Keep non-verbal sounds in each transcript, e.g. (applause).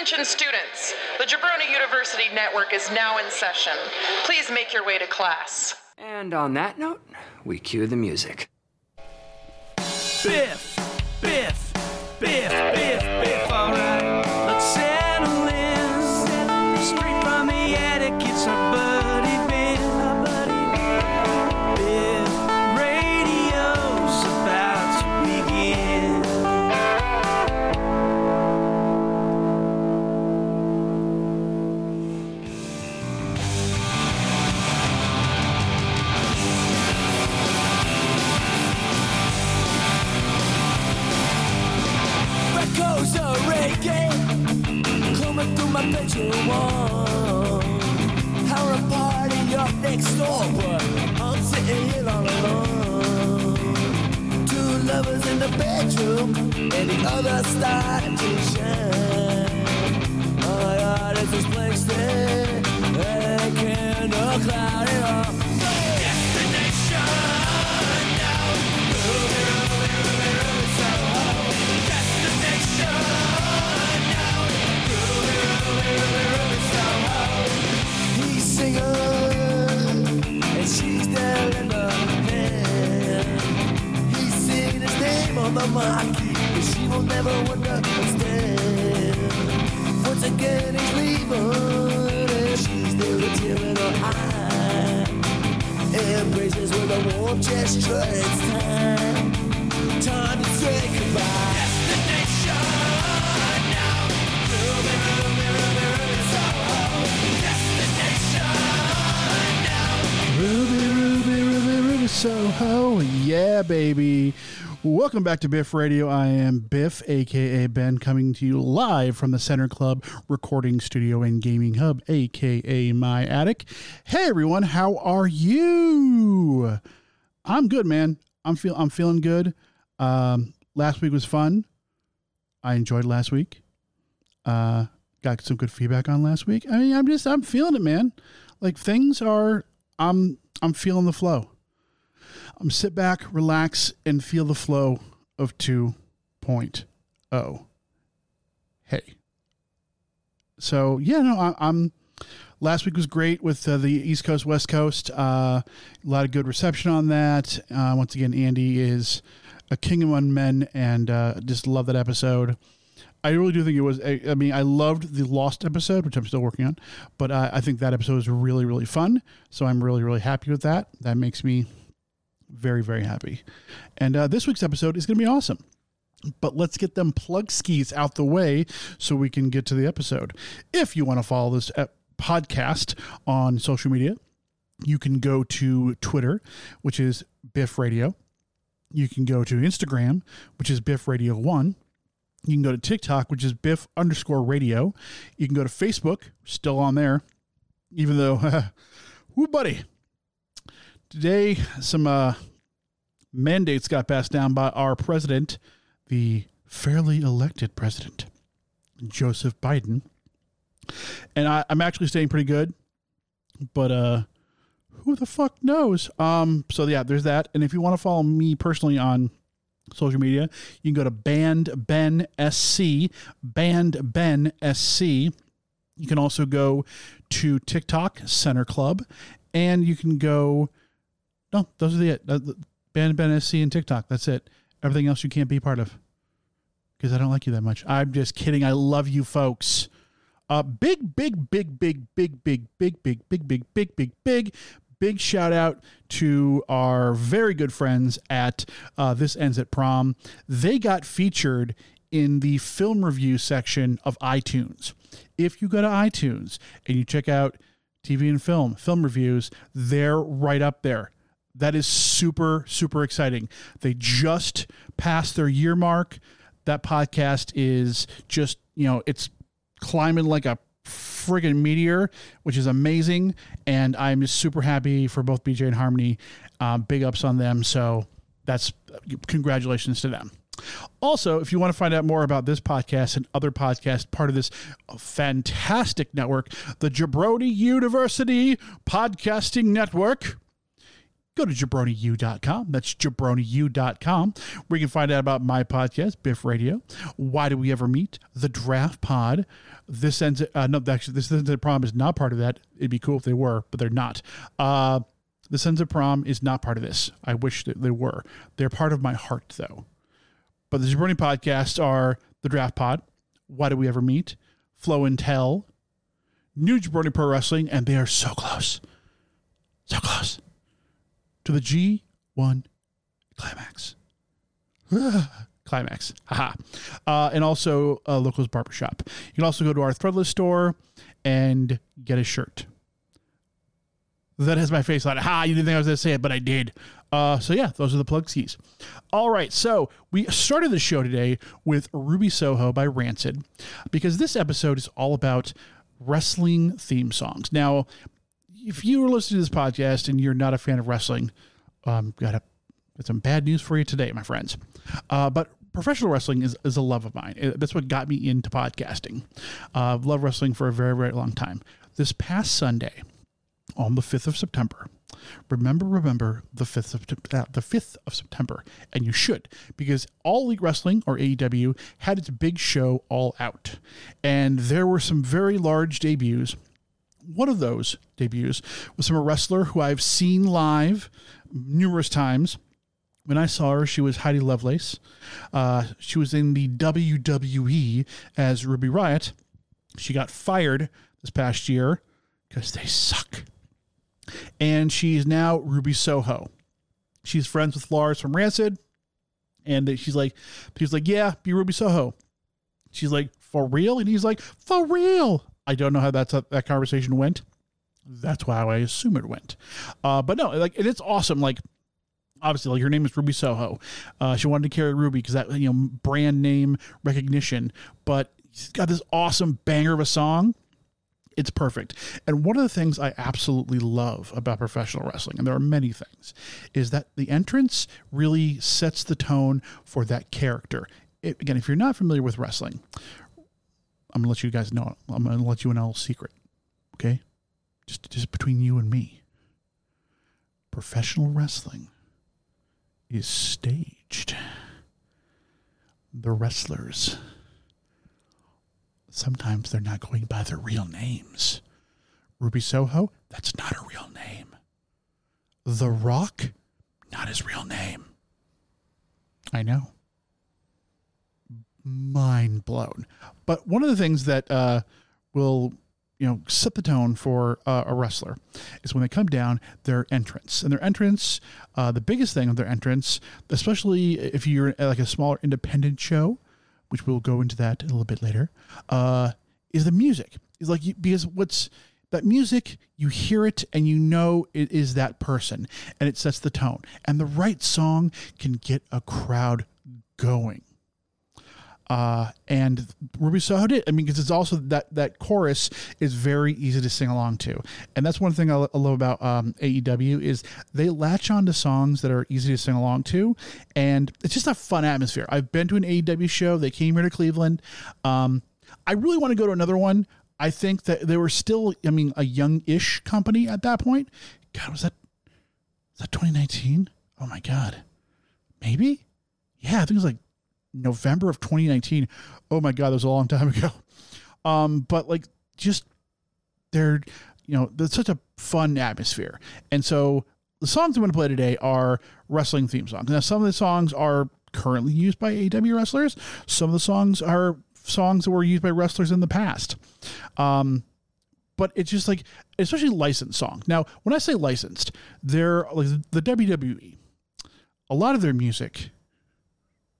Attention students, the Jabroni University Network is now in session. Please make your way to class. And on that note, we cue the music. Biff, Biff, but I'm sitting here all alone. Two lovers in the bedroom, and the other starting to shine. Oh it's this place there, and candle cloud it Embraces with a warm gesture, it's time, time Soho. Yeah, baby. Welcome back to Biff Radio. I am Biff, aka Ben, coming to you live from the Center Club Recording Studio and Gaming Hub, aka my attic. Hey everyone, how are you? I'm good, man. I'm feel I'm feeling good. Um, last week was fun. I enjoyed last week. Uh, got some good feedback on last week. I mean, I'm just I'm feeling it, man. Like things are I'm I'm feeling the flow. I'm sit back, relax, and feel the flow of 2.0. Hey. So yeah, no, I, I'm. Last week was great with uh, the East Coast West Coast. Uh, a lot of good reception on that. Uh, once again, Andy is a king among men, and uh, just love that episode. I really do think it was. I I mean, I loved the Lost episode, which I'm still working on, but uh, I think that episode was really, really fun. So I'm really, really happy with that. That makes me very, very happy. And uh, this week's episode is going to be awesome. But let's get them plug skis out the way so we can get to the episode. If you want to follow this uh, podcast on social media, you can go to Twitter, which is Biff Radio. You can go to Instagram, which is Biff Radio One. You can go to TikTok, which is Biff underscore radio. You can go to Facebook, still on there, even though, (laughs) whoo, buddy. Today, some uh, mandates got passed down by our president, the fairly elected president, Joseph Biden. And I, I'm actually staying pretty good, but uh, who the fuck knows? Um, so yeah, there's that. And if you want to follow me personally on social media, you can go to Band Ben SC, Band Ben SC. You can also go to TikTok Center Club, and you can go. No, those are the it. Uh, Ben SC and TikTok. That's it. Everything else you can't be part of because I don't like you that much. I'm just kidding. I love you, folks. Uh, big, big, big, big, big, big, big, big, big, big, big, big, big, big shout out to our very good friends at uh, This Ends at Prom. They got featured in the film review section of iTunes. If you go to iTunes and you check out TV and film, film reviews, they're right up there. That is super, super exciting. They just passed their year mark. That podcast is just, you know, it's climbing like a friggin' meteor, which is amazing. And I'm just super happy for both BJ and Harmony. Um, big ups on them. So that's congratulations to them. Also, if you want to find out more about this podcast and other podcasts, part of this fantastic network, the Jabroni University Podcasting Network, go to jabroniu.com. That's jabroniu.com, where you can find out about my podcast, Biff Radio. Why do we ever meet? The Draft Pod. This ends. Uh, no, actually, this ends of prom is not part of that. It'd be cool if they were, but they're not. Uh, the Sons of Prom is not part of this. I wish that they were. They're part of my heart, though. But the Jabroni podcasts are the Draft Pod, Why Do We Ever Meet, Flow and Tell, New Jabroni Pro Wrestling, and they are so close, so close to the G1 Climax. (sighs) Climax. Haha. Uh, and also uh, Locals Barbershop. You can also go to our Threadless store and get a shirt that has my face on it. Ha, you didn't think I was going to say it, but I did. Uh, so yeah, those are the plug keys. All right, so we started the show today with Ruby Soho by Rancid because this episode is all about wrestling theme songs. Now, if you are listening to this podcast and you're not a fan of wrestling, um, got a, got some bad news for you today, my friends. Uh, but professional wrestling is, is a love of mine. It- That's what got me into podcasting. Uh, I've loved wrestling for a very, very long time. This past Sunday, on the 5th of September. Remember, remember the 5th of uh, the 5th of September, and you should because All Elite Wrestling or AEW had its big show all out, and there were some very large debuts. One of those debuts was from a wrestler who I've seen live numerous times. When I saw her, she was Heidi Lovelace. Uh, she was in the WWE as Ruby Riott. She got fired this past year because they suck and she's now Ruby Soho. She's friends with Lars from Rancid, and she's like, he's like, yeah, be Ruby Soho. She's like, for real, and he's like, for real. I don't know how that's that conversation went. That's how I assume it went. Uh, but no, like, it's awesome. Like, obviously, like her name is Ruby Soho. Uh, she wanted to carry Ruby because that you know brand name recognition. But she's got this awesome banger of a song it's perfect. And one of the things I absolutely love about professional wrestling, and there are many things, is that the entrance really sets the tone for that character. It, again, if you're not familiar with wrestling, I'm gonna let you guys know. I'm gonna let you in a little secret. Okay, just just between you and me. Professional wrestling is staged. The wrestlers sometimes they're not going by their real names. Ruby Soho, that's not a real name. The Rock, not his real name. I know. Mind blown. But one of the things that uh, will, you know, set the tone for uh, a wrestler is when they come down, their entrance. And their entrance, uh, the biggest thing of their entrance, especially if you're like a smaller independent show, which we'll go into that a little bit later, uh, is the music. Is like because what's that music you hear it and you know it is that person and it sets the tone and the right song can get a crowd going uh, and Ruby Soho did. I mean, because it's also that that chorus is very easy to sing along to, and that's one thing I, I love about um, AEW is they latch on to songs that are easy to sing along to, and it's just a fun atmosphere. I've been to an AEW show. They came here to Cleveland. Um, I really want to go to another one. I think that they were still, I mean, a young-ish company at that point. God, was that was that 2019? Oh my God, maybe. Yeah, I think it was like November of 2019. Oh my God, that was a long time (laughs) ago. Um, but like just they're you know, there's such a fun atmosphere. And so the songs I'm going to play today are wrestling theme songs. Now, some of the songs are currently used by AEW wrestlers. Some of the songs are songs that were used by wrestlers in the past. Um, but it's just like, especially licensed songs. Now, when I say licensed, they're like the WWE. A lot of their music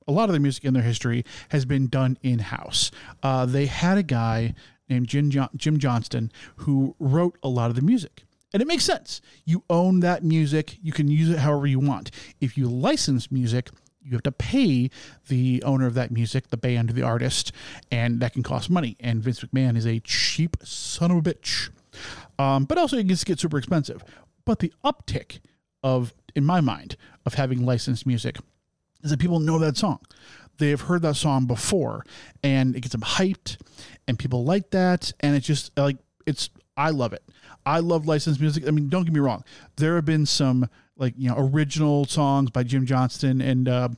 a lot of their music in their history has been done in house. Uh, they had a guy named Jim, jo- Jim Johnston who wrote a lot of the music. And it makes sense. You own that music, you can use it however you want. If you license music, you have to pay the owner of that music, the band, the artist, and that can cost money. And Vince McMahon is a cheap son of a bitch. Um, but also, it gets get super expensive. But the uptick of, in my mind, of having licensed music is that people know that song. They have heard that song before and it gets them hyped and people like that. And it's just like, it's, I love it. I love licensed music. I mean, don't get me wrong. There have been some like you know original songs by Jim Johnston, and uh,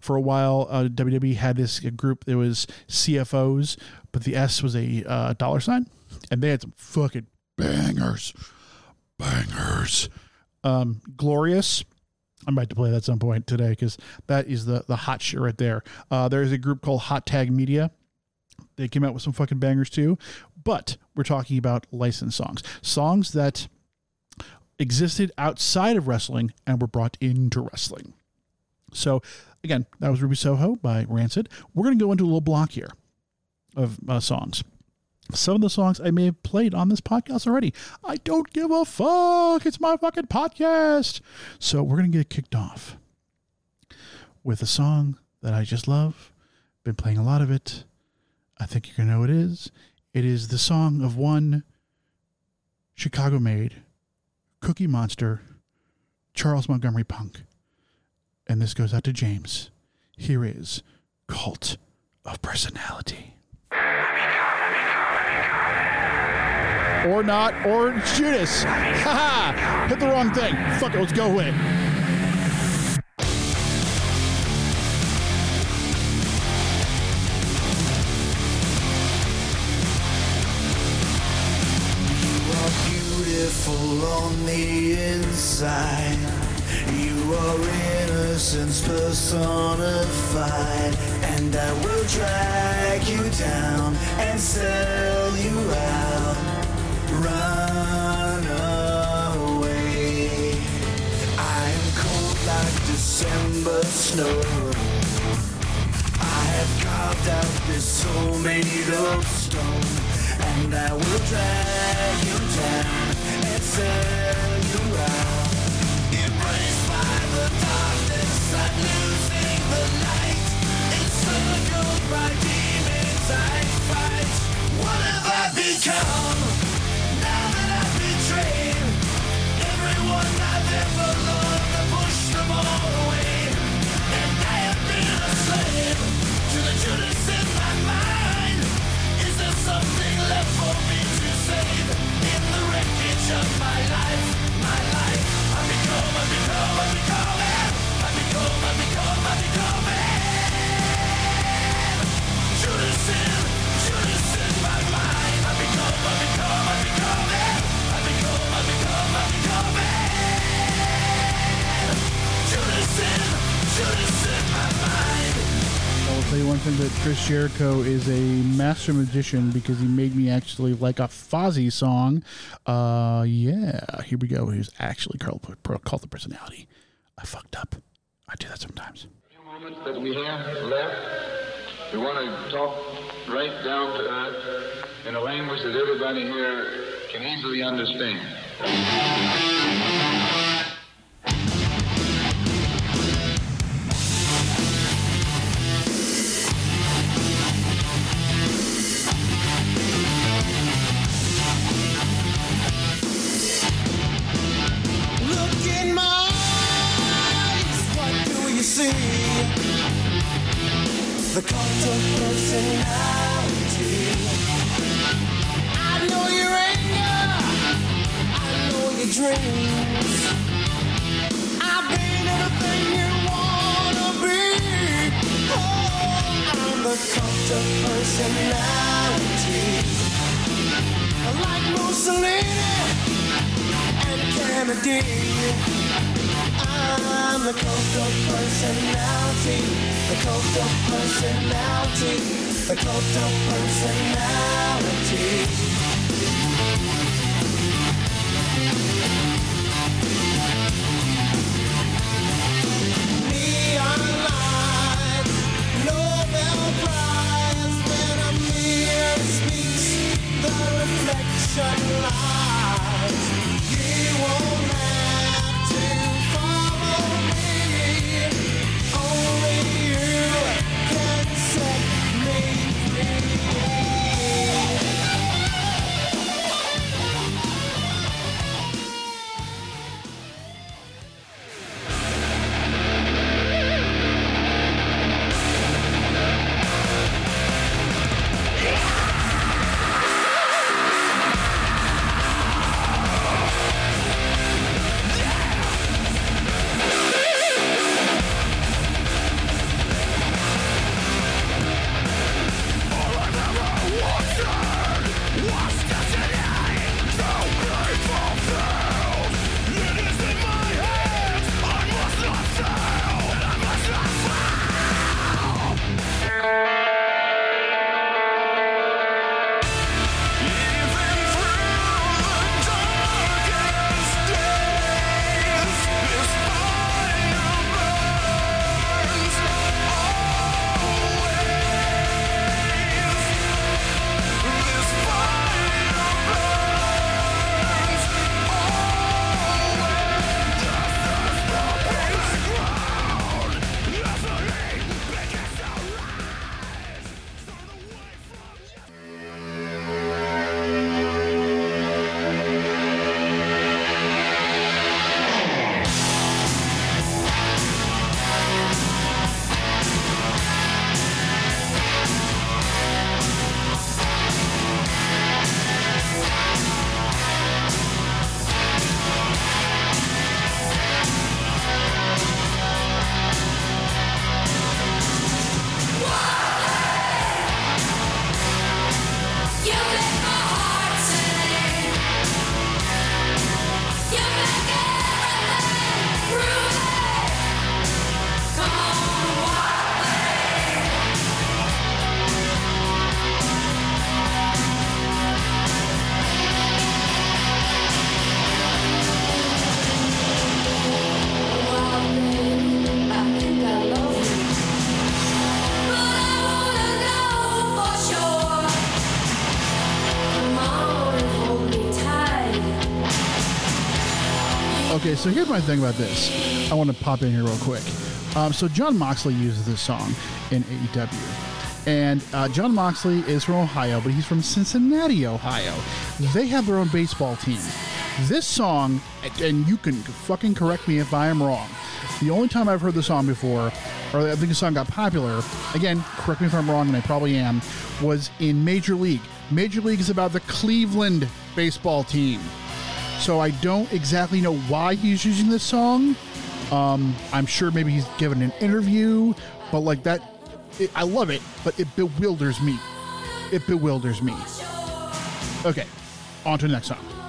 for a while uh, WWE had this group that was CFOs, but the S was a uh, dollar sign, and they had some fucking bangers, bangers. Um, Glorious. I'm about to play that at some point today because that is the the hot shit right there. Uh, there's a group called Hot Tag Media. They came out with some fucking bangers too, but we're talking about licensed songs, songs that existed outside of wrestling and were brought into wrestling. So, again, that was Ruby Soho by Rancid. We're going to go into a little block here of uh, songs. Some of the songs I may have played on this podcast already. I don't give a fuck. It's my fucking podcast. So, we're going to get kicked off with a song that I just love. Been playing a lot of it. I think going to know it is. It is the song of one Chicago made Cookie Monster, Charles Montgomery Punk. And this goes out to James. Here is Cult of Personality. Or not, or Judas. Ha (laughs) ha! Hit the wrong thing. Fuck it, let's go with it. on the inside. You are innocence personified. And I will drag you down and sell you out. December snow. I have carved out this soul made of stone, and I will drag you down and sell you out. Embraced by the darkness, I'm losing the light. Encircled by demons, I fight. What have I become? Now that I've betrayed everyone I've ever loved, Jericho is a master magician because he made me actually like a Fozzy song. Uh, yeah, here we go. Here's actually called, called the personality. I fucked up. I do that sometimes. few moments that we have left, we want to talk right down to earth in a language that everybody here can easily understand. See? The cult of personality. I know your anger, I know your dreams. I've been everything you wanna be. Oh, I'm the cult of personality. Like Mussolini and Kennedy. I'm the cult of personality, the cult of personality, the cult of personality. So here's my thing about this. I want to pop in here real quick. Um, so Jon Moxley uses this song in AEW. And uh, Jon Moxley is from Ohio, but he's from Cincinnati, Ohio. They have their own baseball team. This song, and you can fucking correct me if I am wrong. The only time I've heard the song before, or I think the song got popular, again, correct me if I'm wrong, and I probably am, was in Major League. Major League is about the Cleveland baseball team. So I don't exactly know why he's using this song. Um, I'm sure maybe he's given an interview, but like that, it, I love it, but it bewilders me. It bewilders me. Okay, on to the next song.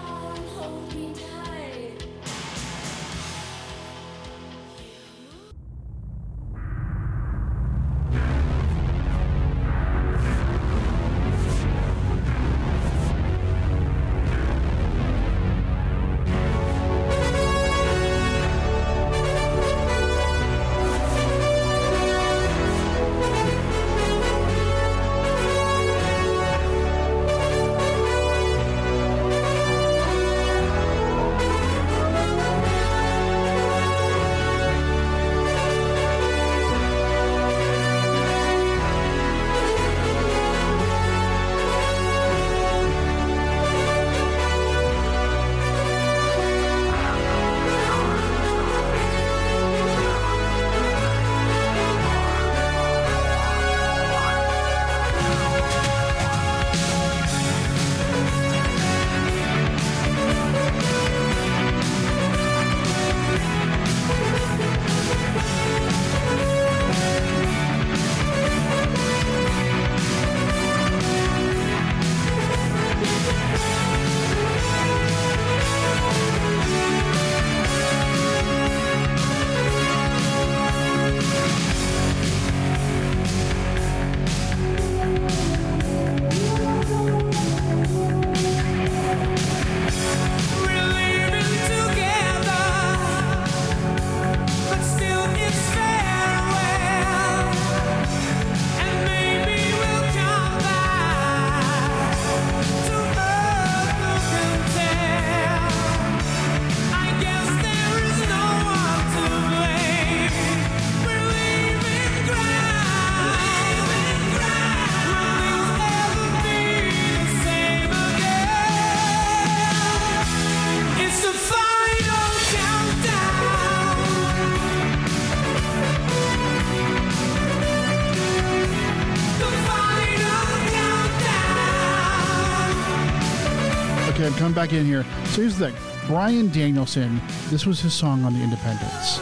Back in here. So here's the thing Bryan Danielson, this was his song on the Independence.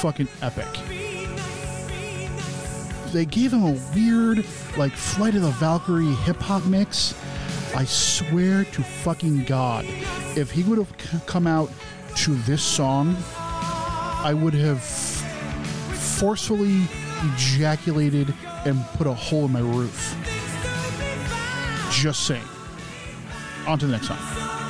Fucking epic. They gave him a weird, like, Flight of the Valkyrie hip hop mix. I swear to fucking God, if he would have come out to this song, I would have forcefully ejaculated and put a hole in my roof. Just saying. On to the next song.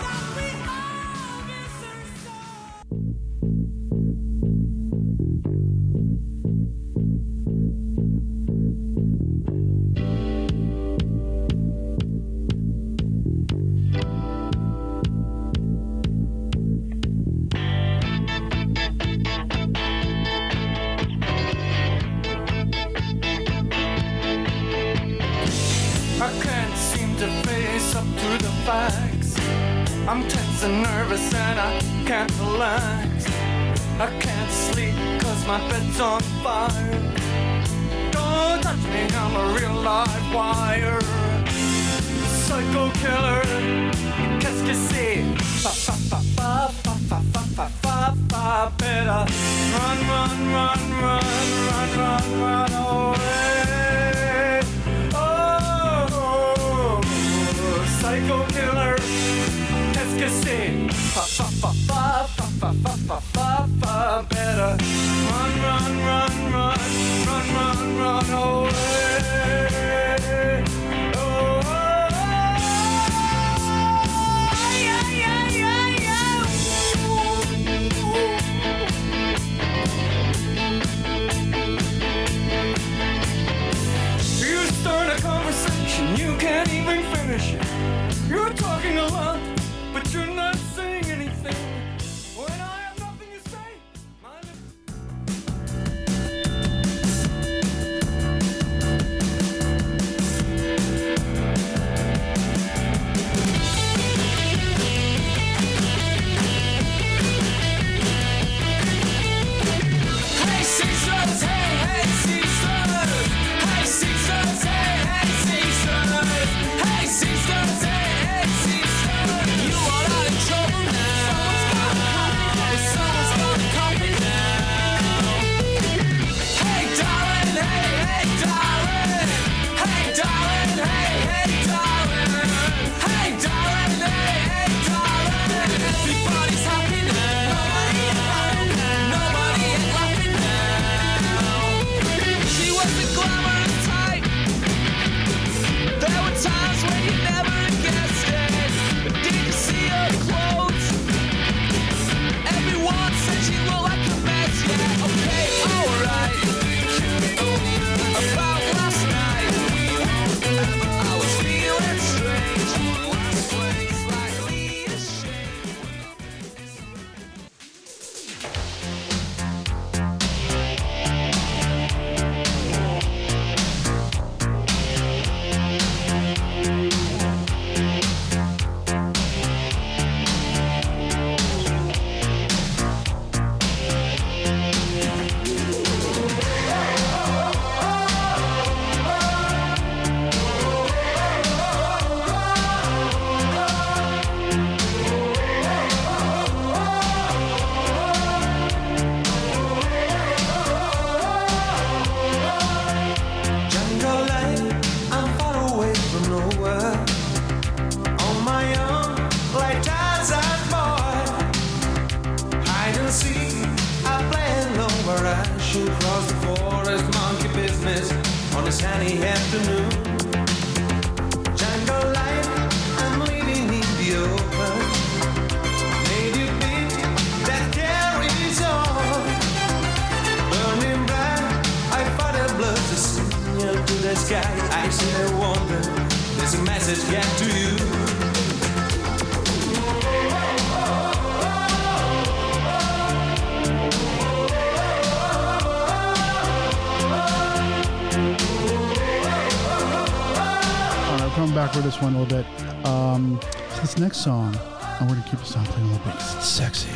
Right, coming back with this one a little bit. Um, so this next song, and we're gonna keep the song playing a little bit 'cause it's sexy.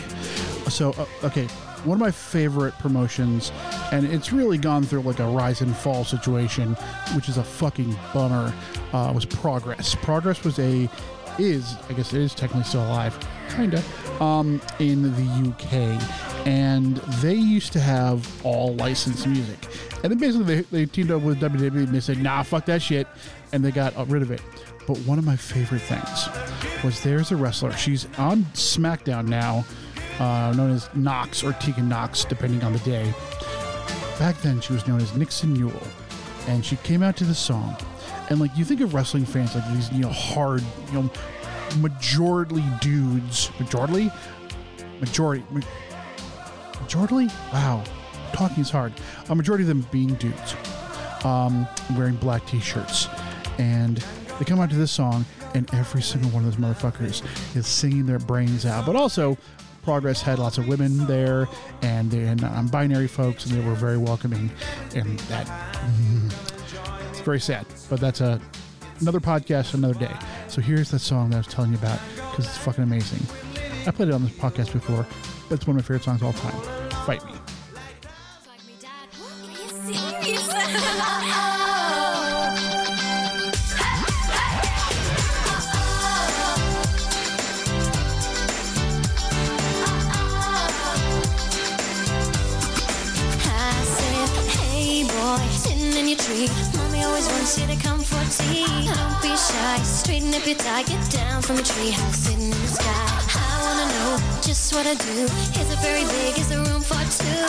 So, uh, okay, one of my favorite promotions, and it's really gone through like a rise and fall situation, which is a fucking bummer. Uh, was Progress. Progress was a is I guess it is technically still alive, kinda, um, in the UK, and they used to have all licensed music, and then basically they, they teamed up with WWE and they said, nah, fuck that shit, and they got rid of it. But one of my favorite things was there's a wrestler. She's on SmackDown now, uh, known as Nox or Tegan Nox, depending on the day. Back then, she was known as Nixon Newell, and she came out to the song. And like you think of wrestling fans like these, you know, hard, you know, majority dudes, majority, majority, ma- majority. Wow, talking is hard. A majority of them being dudes, um, wearing black T-shirts, and they come out to this song, and every single one of those motherfuckers is singing their brains out. But also, Progress had lots of women there, and they had non-binary folks, and they were very welcoming, and that (laughs) it's very sad. But that's a another podcast, another day. So here's that song that I was telling you about because it's fucking amazing. I played it on this podcast before, but it's one of my favorite songs of all time. Fight me. (laughs) in your tree. Mommy always wants you to come for tea. Don't be shy, straighten up your tie, get down from a tree house sitting in the sky. I wanna know just what I do. Is it very big? Is there room for two?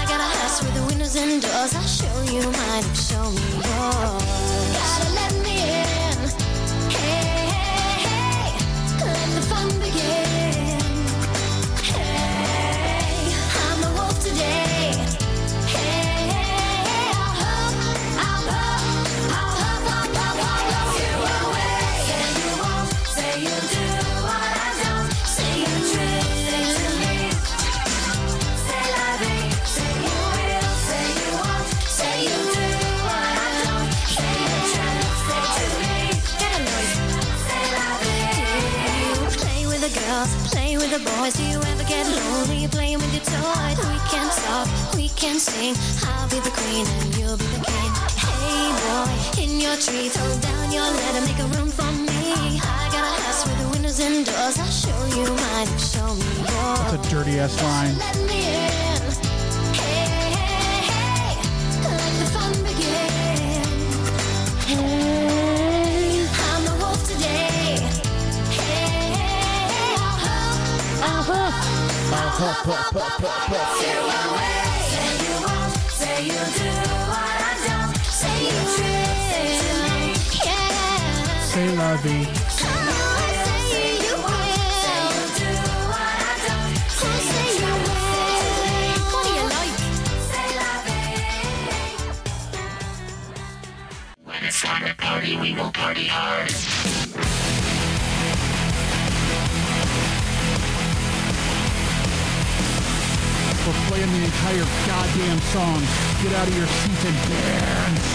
I got a house with the windows and doors. I'll show you mine, show me yours. Gotta let me in. Hey, hey, hey, let the fun with the boys? Do you ever get lonely playing with your toys? We can talk, we can sing. I'll be the queen and you'll be the king. Hey boy, in your tree, throw down your letter, make a room for me. I got a house with the windows and doors. I'll show you mine, show me yours. It's a dirty ass line. pop, pop, pop, pop, pop. Say you won't, say you do what I don't, say you treat yeah. Say lovey. It's time to party, we will party hard. The entire goddamn song. Get out of your seats and dance.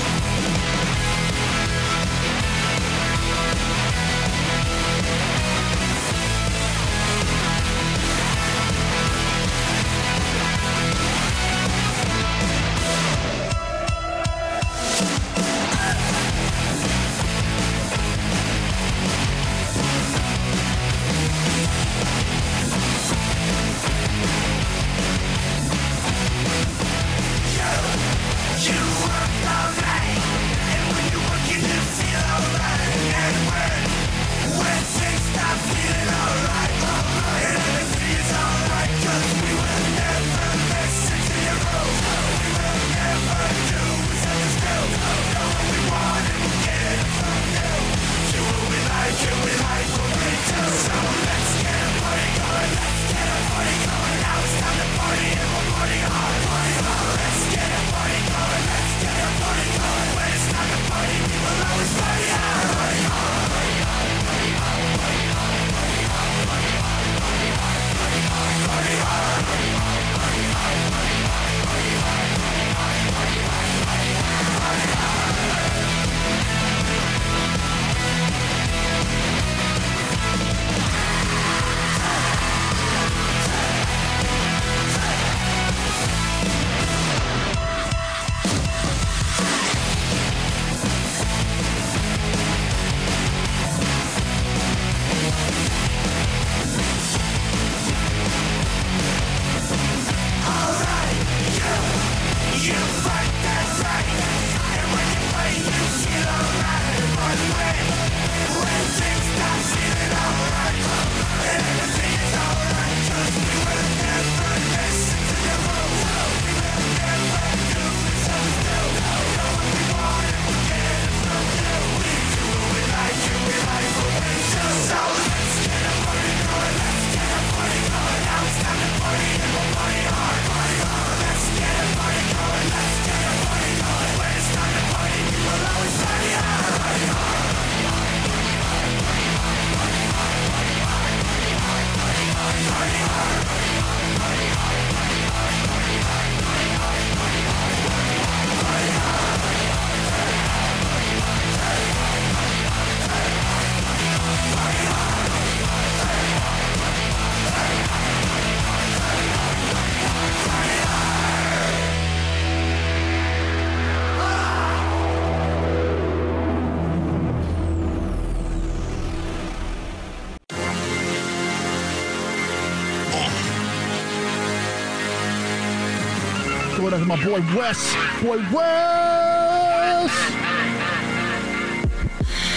My boy Wes. Boy Wes!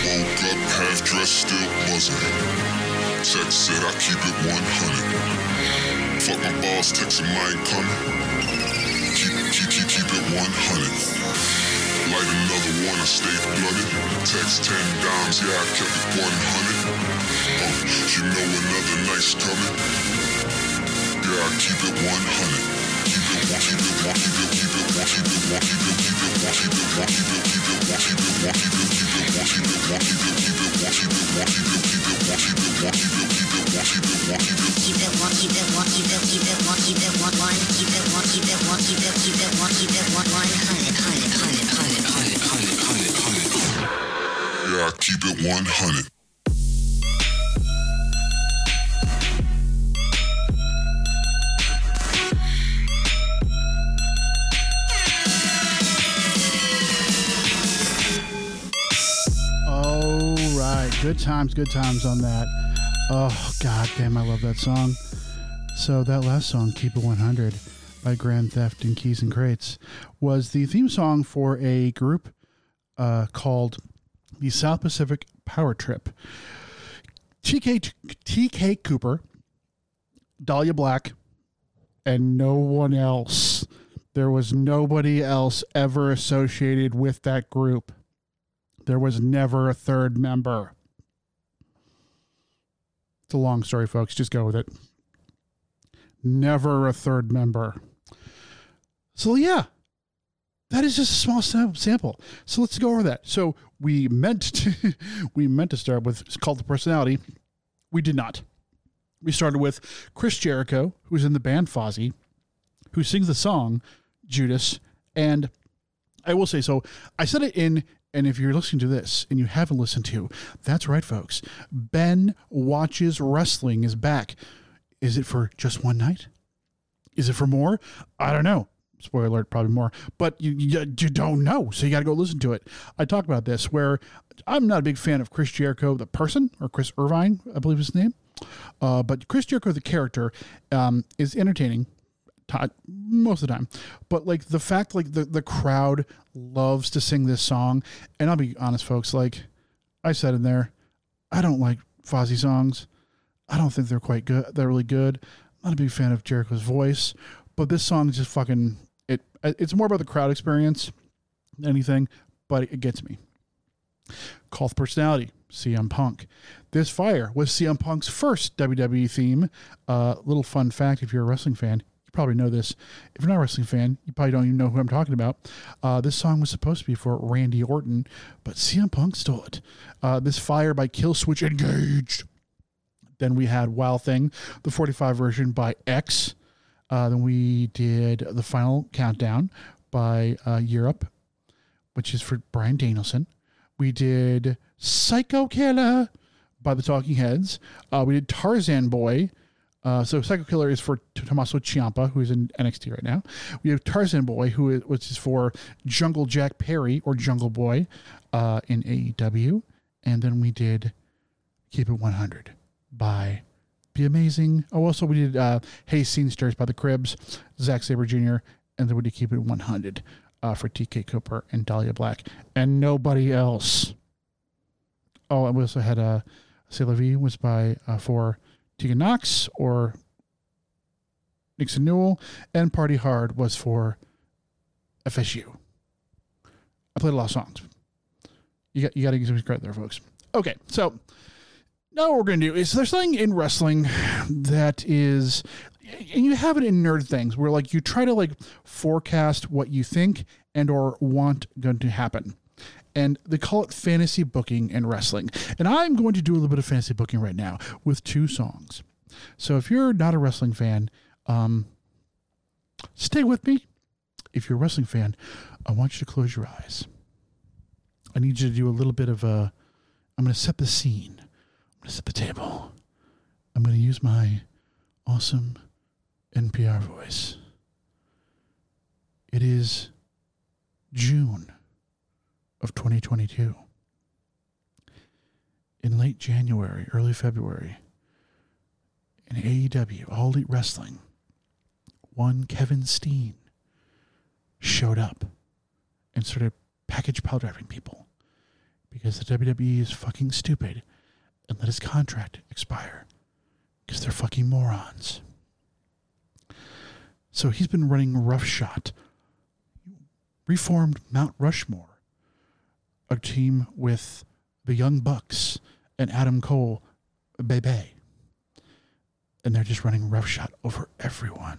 Woke up half dressed, still buzzing. Text said I keep it 100. Fuck my boss, text him I coming. Keep, keep, keep, keep it 100. Light another one, I stayed blooded. Text 10 dimes, yeah, I kept it 100. Uh, you know another night's coming. Yeah, I keep it 100 keep it 100. Good times, good times on that. Oh, god damn, I love that song. So, that last song, Keep It 100 by Grand Theft and Keys N Krates, was the theme song for a group uh, called the South Pacific Power Trip. TK, TK Cooper, Dahlia Black, and no one else. There was nobody else ever associated with that group There was never a third member. It's a long story, folks. Just go with it. Never a third member. So, yeah, that is just a small sample. So let's go over that. So we meant (laughs) to we meant to start with it's called the personality. We did not. We started with Chris Jericho, who's in the band Fozzy, who sings the song Judas. And I will say so. I said it in, and if you're listening to this and you haven't listened to, that's right, folks. Ben watches wrestling is back. Is it for just one night? Is it for more? I don't know. Spoiler alert, probably more. But you, you, you don't know, so you got to go listen to it. I talk about this where I'm not a big fan of Chris Jericho, the person, or Chris Irvine, I believe his name. Uh, but Chris Jericho, the character, um, is entertaining ti most of the time. But like the fact, like the the crowd loves to sing this song, and I'll be honest, folks. Like I said in there, I don't like Fozzy songs. I don't think they're quite good. They're really good. I'm not a big fan of Jericho's voice, but this song is just fucking it. It's more about the crowd experience than anything, but it gets me. For personality, CM Punk. This fire was CM Punk's first WWE theme. Uh, little fun fact: if you're a wrestling fan, probably know this. If you're not a wrestling fan, you probably don't even know who I'm talking about. Uh, this song was supposed to be for Randy Orton, but CM Punk stole it. Uh, this fire by Killswitch Engaged. Then we had Wild Thing, the 45 version by X. Uh, then we did the final countdown by uh, Europe, which is for Bryan Danielson. We did Psycho Killer by the Talking Heads. Uh, we did Tarzan Boy. Uh, so Psycho Killer is for Tommaso Ciampa, who's in NXT right now. We have Tarzan Boy, who is, which is for Jungle Jack Perry or Jungle Boy uh, in AEW. And then we did Keep It 100 by Be Amazing. Oh, also we did uh, Hey Scenesters by the Cribs, Zack Sabre Jr., and then we did Keep It 100 uh, for TK Cooper and Dahlia Black, and nobody else. Oh, and we also had uh, C'est la Vie was by uh, for Tegan Nox or Nixon Newell, and Party Hard was for FSU. I played a lot of songs. You got you got to give some credit there, folks. Okay, so now what we're going to do is there's something in wrestling that is and you have it in nerd things where like you try to like forecast what you think and or want going to happen and they call it fantasy booking and wrestling. And i'm going to do a little bit of fantasy booking right now with two songs. So if you're not a wrestling fan um stay with me. If you're a wrestling fan i want you to close your eyes. I need you to do a little bit of a i'm going to set the scene. I'm going to set the table. I'm going to use my awesome NPR voice. It is June of 2022. In late January, early February, in AEW, All Elite Wrestling, one Kevin Steen showed up and started package powder driving people because the WWE is fucking stupid and let his contract expire because they're fucking morons. So he's been running roughshod, reformed Mount Rushmore, a team with the Young Bucks and Adam Cole, Bebe. And they're just running roughshod over everyone.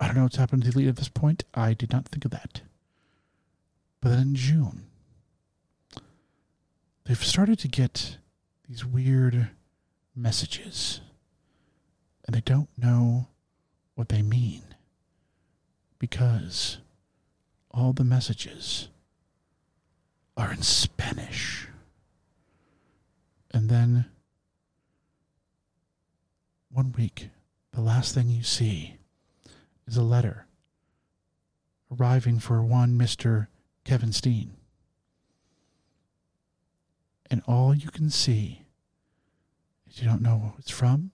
I don't know what's happened to the elite at this point. I did not think of that. But then in June, they've started to get these weird messages. And they don't know what they mean because all the messages are in Spanish. And then one week, the last thing you see is a letter arriving for one Mr. Kevin Steen. And all you can see is you don't know who it's from,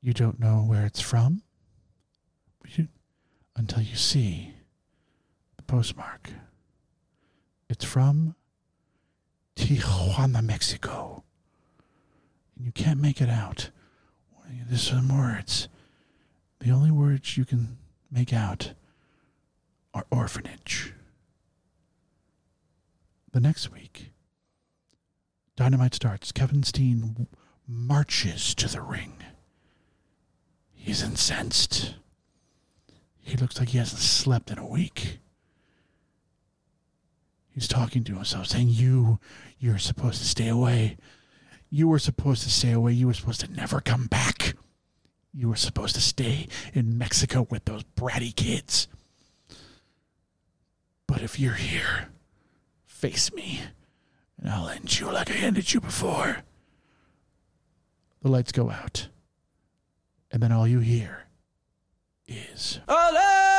you don't know where it's from, until you see the postmark. It's from Tijuana, Mexico. And you can't make it out. There's some words. The only words you can make out are orphanage. the next week, Dynamite starts. Kevin Steen marches to the ring. He's incensed. He looks like he hasn't slept in a week. He's talking to himself, saying, You, you're supposed to stay away. You were supposed to stay away. You were supposed to never come back. You were supposed to stay in Mexico with those bratty kids. But if you're here, face me, and I'll end you like I ended you before. The lights go out, and then all you hear is. Ole,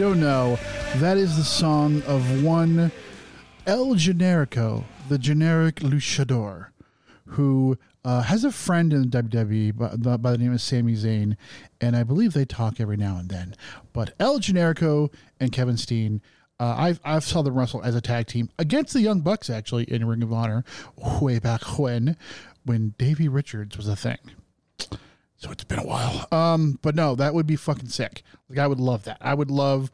don't know, that is the song of one El Generico, the generic luchador, who uh, has a friend in the WWE by, the- by the name of Sami Zayn, and I believe they talk every now and then. But El Generico and Kevin Steen. Uh, I've I've saw them wrestle as a tag team against the Young Bucks actually in Ring of Honor way back when, when Davey Richards was a thing. So it's been a while. Um, but no, that would be fucking sick. Like I would love that. I would love.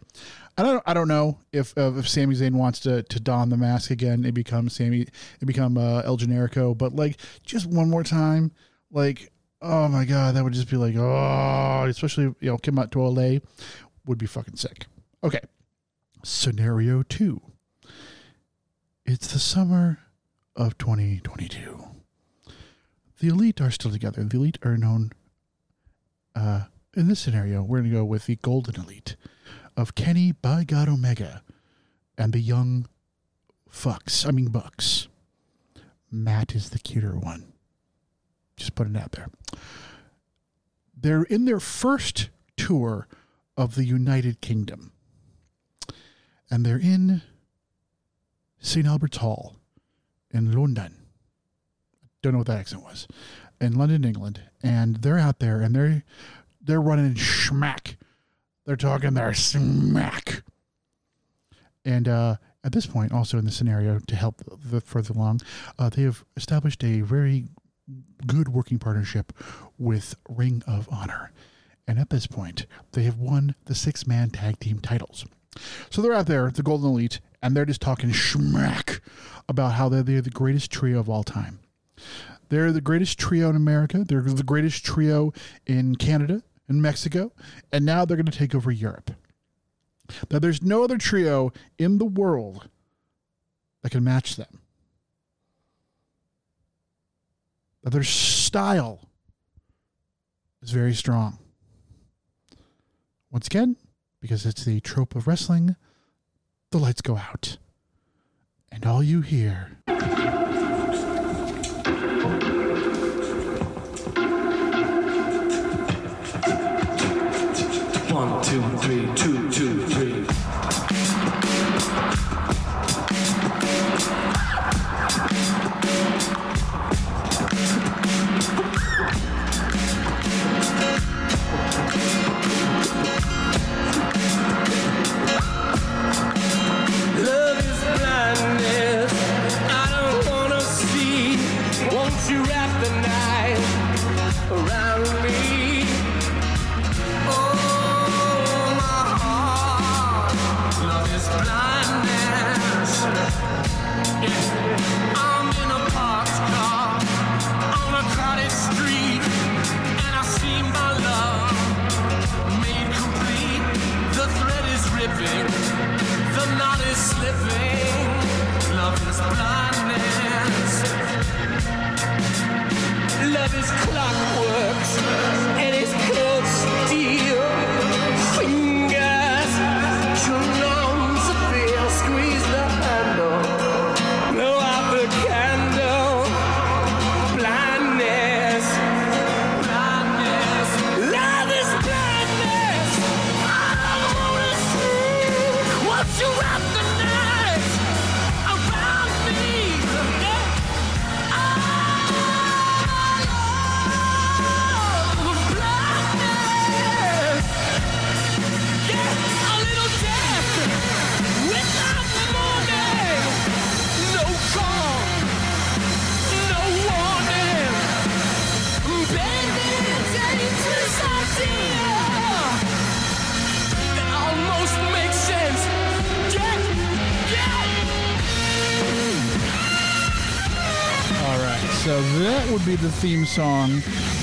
I don't. I don't know if uh, if Sami Zayn wants to to don the mask again. It becomes Sami. It become uh, El Generico. But like just one more time. Like oh my god, that would just be like oh, especially you know out to LA would be fucking sick. Okay, scenario two. It's the summer of 2022. The elite are still together. The elite are known uh, in this scenario, we're going to go with the golden elite of Kenny by God Omega and the young fucks. I mean, bucks. Matt is the cuter one. Just putting it out there. They're in their first tour of the United Kingdom. And they're in St. Albert's Hall in London. Don't know what that accent was. In London, England. And they're out there and they're they're running schmack. They're talking their smack. And uh, at this point, also in the scenario to help the further along, uh, they have established a very good working partnership with Ring of Honor. And at this point, they have won the six man tag team titles. So they're out there, the Golden Elite, and they're just talking schmack about how they're, they're the greatest trio of all time. They're the greatest trio in America. They're the greatest trio in Canada and Mexico. And now they're going to take over Europe. Now, there's no other trio in the world that can match them. That their style is very strong. Once again, because it's the trope of wrestling, the lights go out. And all you hear three, two, theme song.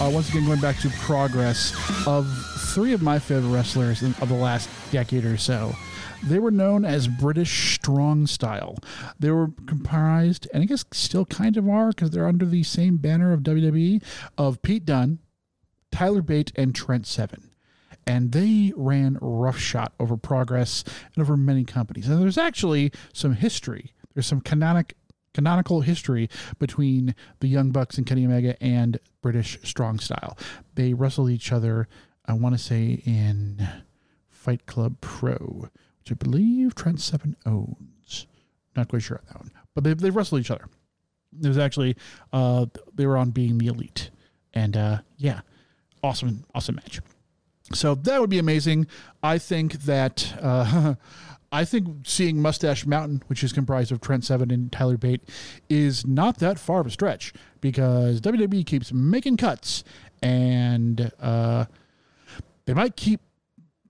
Uh, once again, going back to progress of three of my favorite wrestlers in, of the last decade or so. They were known as British Strong Style. They were comprised, and I guess still kind of are, because they're under the same banner of WWE, of Pete Dunne, Tyler Bate, and Trent Seven. And they ran roughshod over progress and over many companies. And there's actually some history. There's some canonic canonical history between the Young Bucks and Kenny Omega and British Strong Style. They wrestled each other, I want to say, in Fight Club Pro, which I believe Trent Seven owns. Not quite sure on that one, but they they wrestled each other. There's actually uh, they were on Being the Elite, and uh, yeah, awesome, awesome match. So that would be amazing. I think that uh, (laughs) I think seeing Mustache Mountain, which is comprised of Trent Seven and Tyler Bate, is not that far of a stretch because WWE keeps making cuts, and uh, they might keep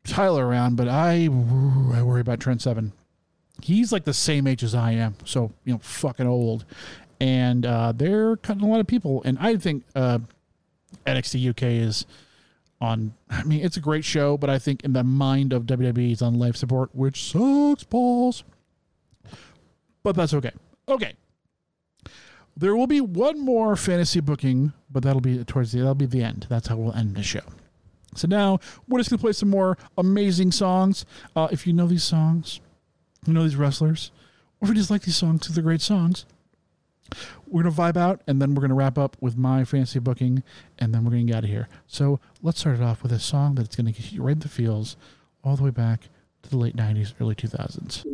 Tyler around, but I I worry about Trent Seven. He's like the same age as I am, so you know, fucking old, and uh, they're cutting a lot of people. And I think uh, NXT UK is on. I mean, it's a great show, but I think in the mind of WWE, it's on life support, which sucks balls. But that's okay. Okay. There will be one more fantasy booking, but that'll be towards the that'll be the end. That's how we'll end the show. So now we're just gonna play some more amazing songs. Uh, if you know these songs, you know these wrestlers, or if you just like these songs they're great songs, we're gonna vibe out, and then we're gonna wrap up with my fancy booking, and then we're gonna get out of here. So let's start it off with a song that's gonna get you right in the feels, all the way back to the late '90s, early 2000s.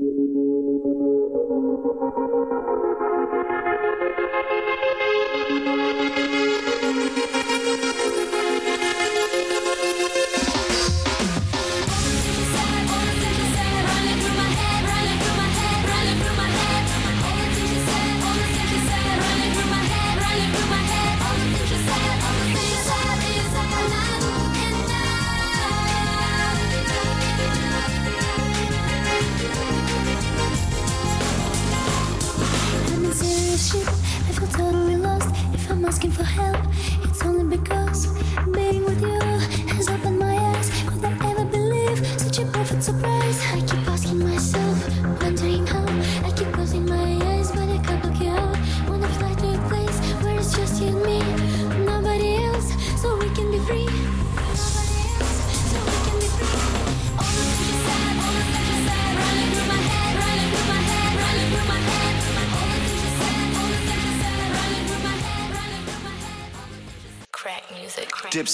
Asking for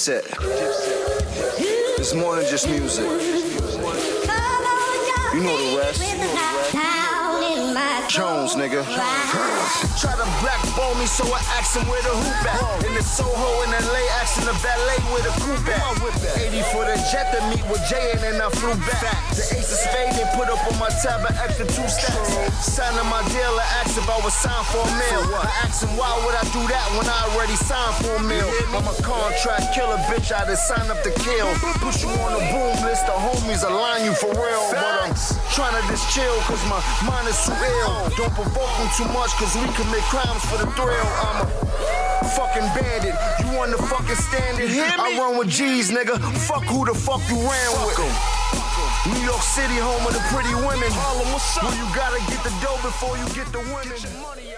Dipset. It's more than just music. You know the rest. Jones, nigga. Try to blackball me, so I asked him where the hoop at. In the Soho in LA, asking the valet where the coupe at. 80 for the jet to meet with Jay, and then I flew back. The ace of spade, they put up on my tab an extra two stacks. Signing my deal, I asked if I was signed for a meal. I asked him why would I do that when I already signed for a meal. I'm a contract killer, bitch. I just signed up to kill. Put you on the boom list, the homies align you for real. Trying to just chill, cause my mind is too ill. Don't provoke me too much, cause we commit crimes for the thrill. I'm a fucking bandit. You want the fucking standard? I run with G's, nigga. Fuck who the fuck you ran with. New York City, home of the pretty women. Well, you gotta get the dough before you get the women. Money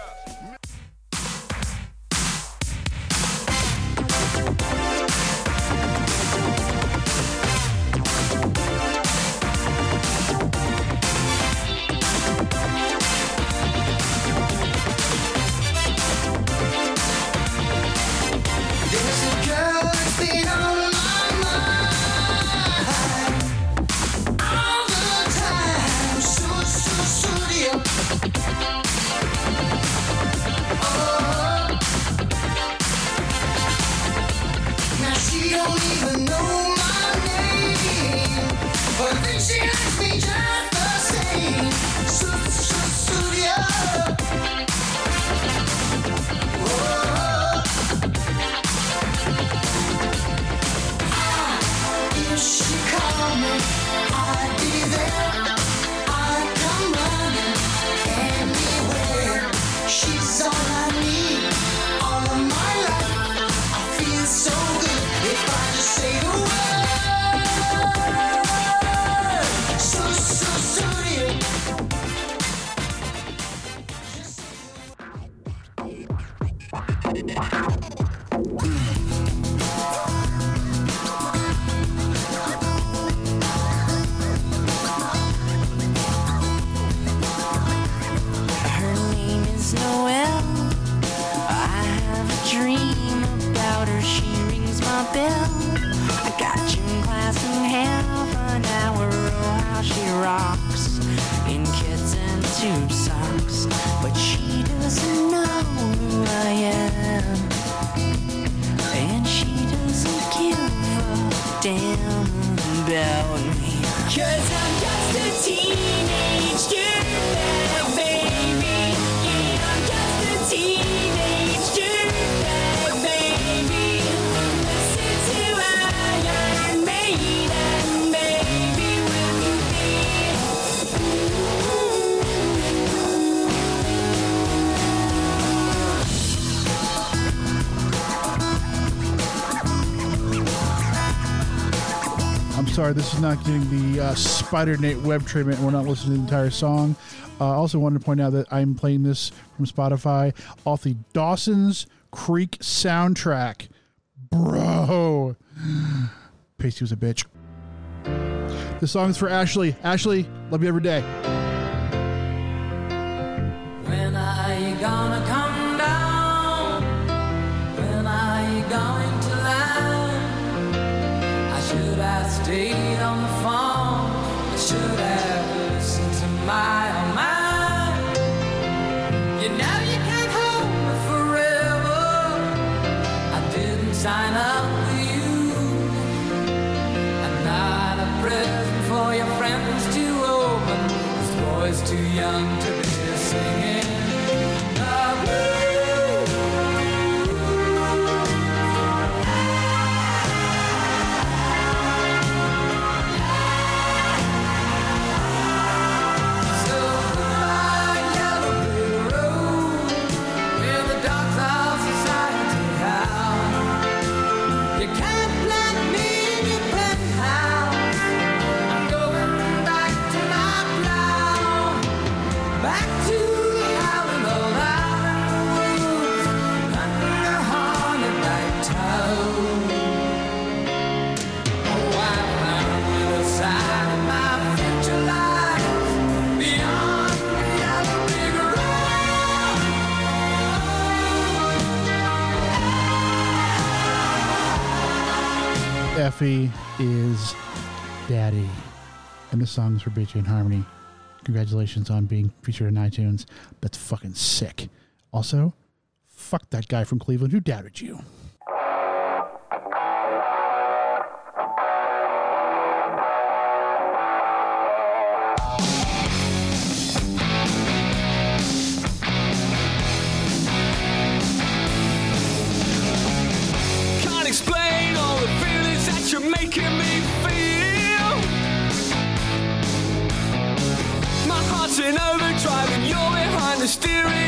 sorry, this is not getting the uh, SpiderNate web treatment. We're not listening to the entire song. Uh, I also wanted to point out that I'm playing this from Spotify off the Dawson's Creek soundtrack. Bro. Pacey was a bitch. This song's for Ashley. Ashley, love you every day. Young Is daddy. And this song's for BJ and Harmony. Congratulations on being featured on iTunes. That's fucking sick. Also, fuck that guy from Cleveland who doubted you. Behind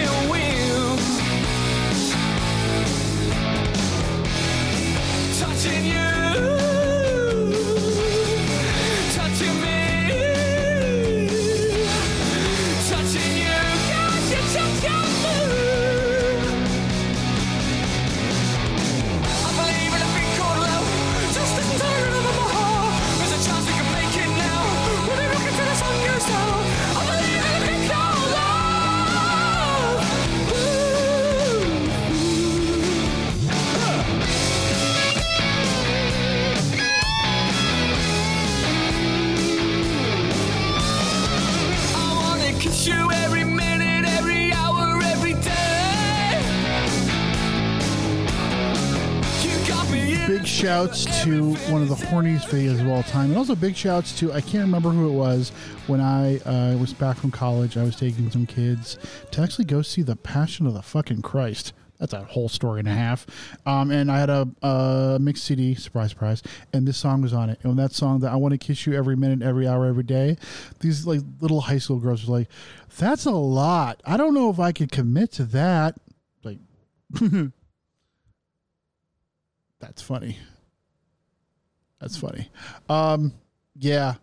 shouts to one of the horniest videos of all time. And also big shouts to, I can't remember who it was, when I uh, was back from college, I was taking some kids to actually go see The Passion of the fucking Christ. That's a whole story and a half. Um, and I had a, a mixed CD, surprise, surprise, and this song was on it. And that song, that I Want to Kiss You Every Minute, Every Hour, Every Day, these like little high school girls were like, that's a lot. I don't know if I could commit to that. Like, (laughs) that's funny. That's funny. Um, yeah,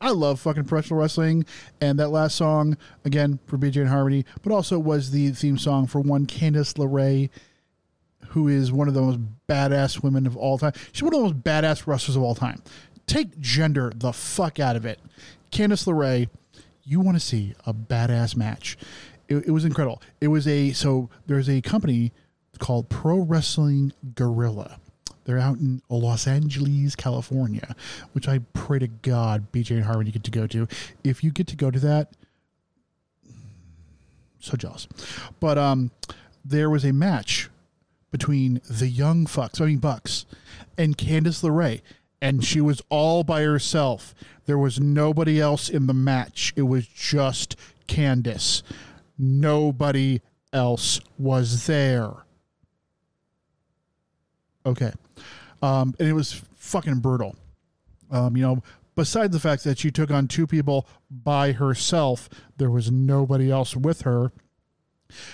I love fucking professional wrestling, and that last song again for BJ and Harmony, but also was the theme song for one Candice LeRae, who is one of the most badass women of all time. She's one of the most badass wrestlers of all time. Take gender the fuck out of it. Candice LeRae, you want to see a badass match? It, it was incredible. It was a so there's a company called Pro Wrestling Guerrilla They're out in Los Angeles, California, which I pray to God BJ and Harmon you get to go to. If you get to go to that, so jealous. But um, there was a match between the young fucks, I mean Bucks, and Candice LeRae, and she was all by herself. There was nobody else in the match. It was just Candice. Nobody else was there. Okay. Um, and it was fucking brutal. Um, you know, besides the fact that she took on two people by herself, there was nobody else with her.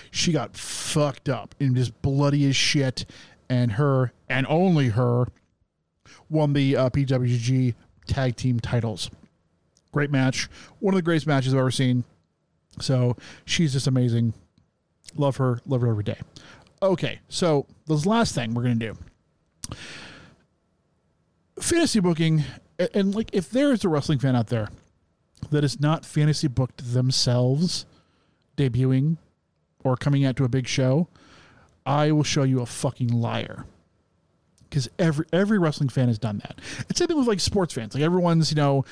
She got fucked up and just bloody as shit. And her, and only her, won the uh, PWG tag team titles. Great match. One of the greatest matches I've ever seen. So she's just amazing. Love her. Love her every day. Okay, so this last thing we're going to do fantasy booking and like if there is a wrestling fan out there that is not fantasy booked themselves debuting or coming out to a big show i will show you a fucking liar. Because every every wrestling fan has done that. It's same thing with like sports fans. Like everyone's you know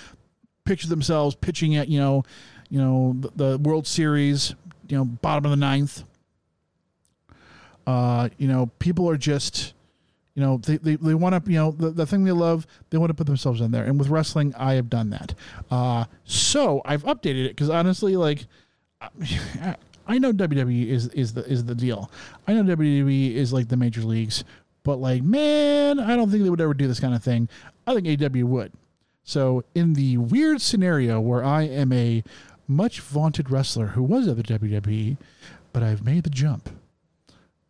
picture themselves pitching at you know you know the, the world series you know bottom of the ninth. Uh you know people are just you know, they, they, they want to, you know, the, the thing they love, they want to put themselves in there. And with wrestling, I have done that. Uh, so I've updated it because honestly, like, I- know WWE is, is the is the deal. I know WWE is like the major leagues, but like, man, I don't think they would ever do this kind of thing. I think AW would. So in the weird scenario where I am a much vaunted wrestler who was at the WWE, but I've made the jump,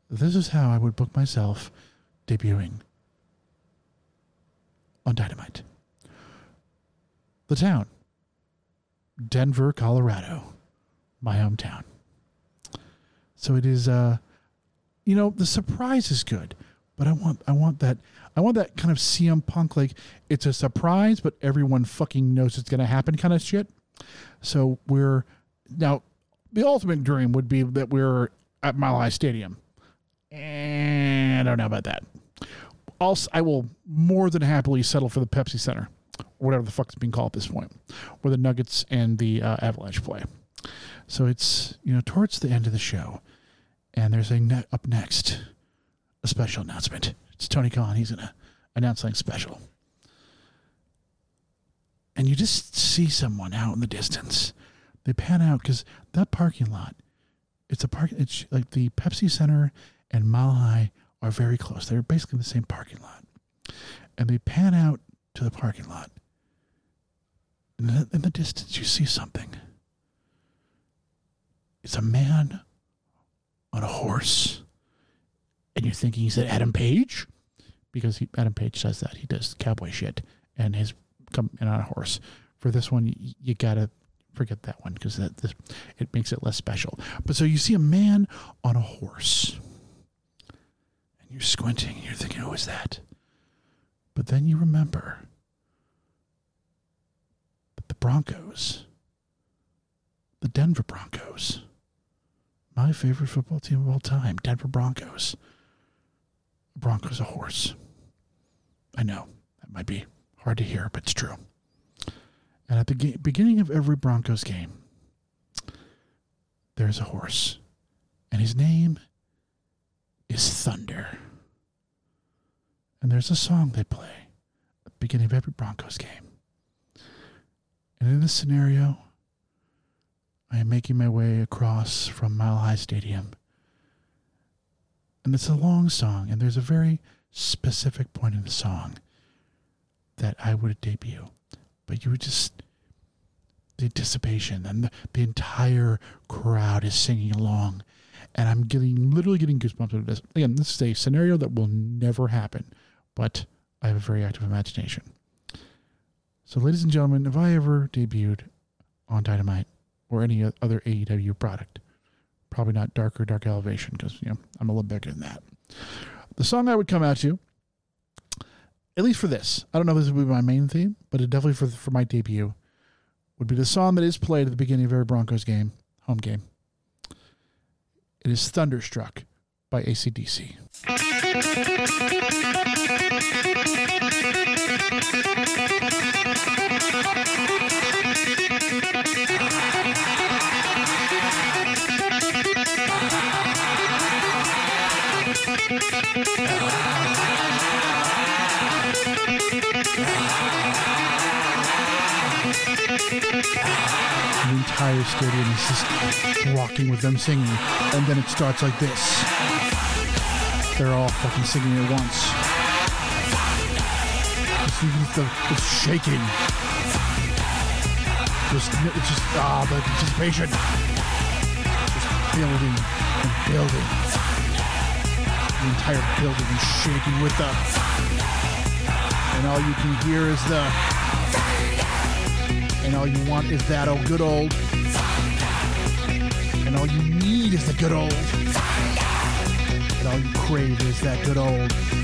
this is how I would book myself debuting on Dynamite. The town, Denver, Colorado, my hometown. So it is, uh, you know, the surprise is good, but I want, I want that, I want that kind of CM Punk like it's a surprise, but everyone fucking knows it's going to happen kind of shit. So we're now the ultimate dream would be that we're at Mile High Stadium. And I don't know about that. Also, I will more than happily settle for the Pepsi Center, whatever the fuck it's being called at this point, where the Nuggets and the uh, Avalanche play. So it's you know towards the end of the show, and there's a ne- up next a special announcement. It's Tony Khan. He's gonna announce something special, and you just see someone out in the distance. They pan out because that parking lot it's a park. It's like the Pepsi Center and Mile High are very close. They're basically the same parking lot, and they pan out to the parking lot. And in the, distance, you see something. It's a man on a horse, and you're thinking is he's Adam Page, because he, Adam Page does that. He does cowboy shit, and his come in on a horse. For this one, you, you gotta forget that one because that this, it makes it less special. But so you see a man on a horse, you're squinting, and you're thinking, "Who is that?" But then you remember that the Broncos, the Denver Broncos, my favorite football team of all time, Denver Broncos. Broncos a horse. I know that might be hard to hear, but it's true. And at the beginning of every Broncos game, there's a horse, and his name is Thunder. And there's a song they play at the beginning of every Broncos game. And in this scenario, I am making my way across from Mile High Stadium. And it's a long song, and there's a very specific point in the song that I would debut. But you would just the anticipation and the, the entire crowd is singing along. And I'm getting literally getting goosebumps over this. Again, this is a scenario that will never happen, but I have a very active imagination. So, ladies and gentlemen, if I ever debuted on Dynamite or any other AEW product, probably not Darker Dark Elevation because you know I'm a little bigger than that. The song I would come out to, at least for this, I don't know if this would be my main theme, but it definitely for for my debut, would be the song that is played at the beginning of every Broncos game, home game. It is Thunderstruck by ACDC. Entire stadium is just rocking with them singing, and then it starts like this. They're all fucking singing at once. It's, the, it's shaking. Just, it's just ah, the anticipation. Just building and building. The entire building is shaking with them, and all you can hear is the and all you want is that old good old. And all you need is the good old. And all you crave is that good old.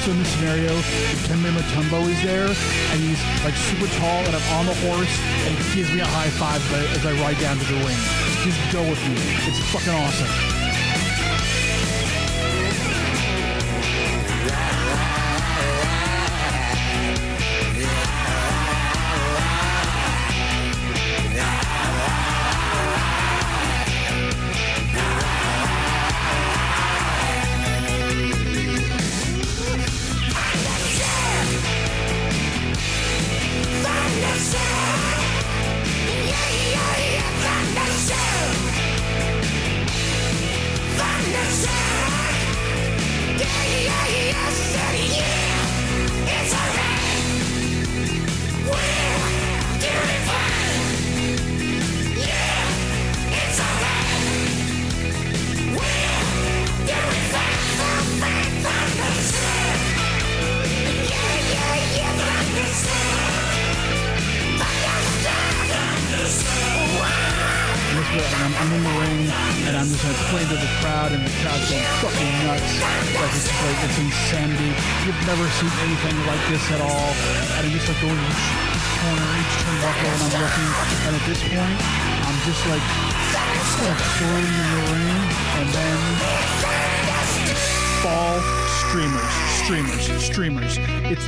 Also in this scenario, Kembe Mutombo is there, and he's like super tall, and I'm on the horse, and he gives me a high five as I ride down to the ring. Just go with me. It's fucking awesome.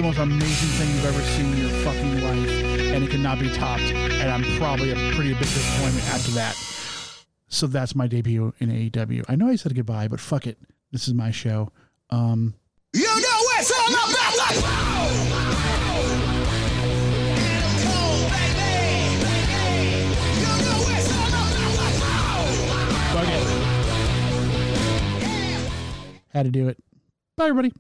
the most amazing thing you've ever seen in your fucking life, and it cannot be topped. And I'm probably a pretty big disappointment after that. So that's my debut in AEW. I know I said goodbye, but fuck it. This is my show. Um, you know it's all about the power. Had to do it. Bye, everybody.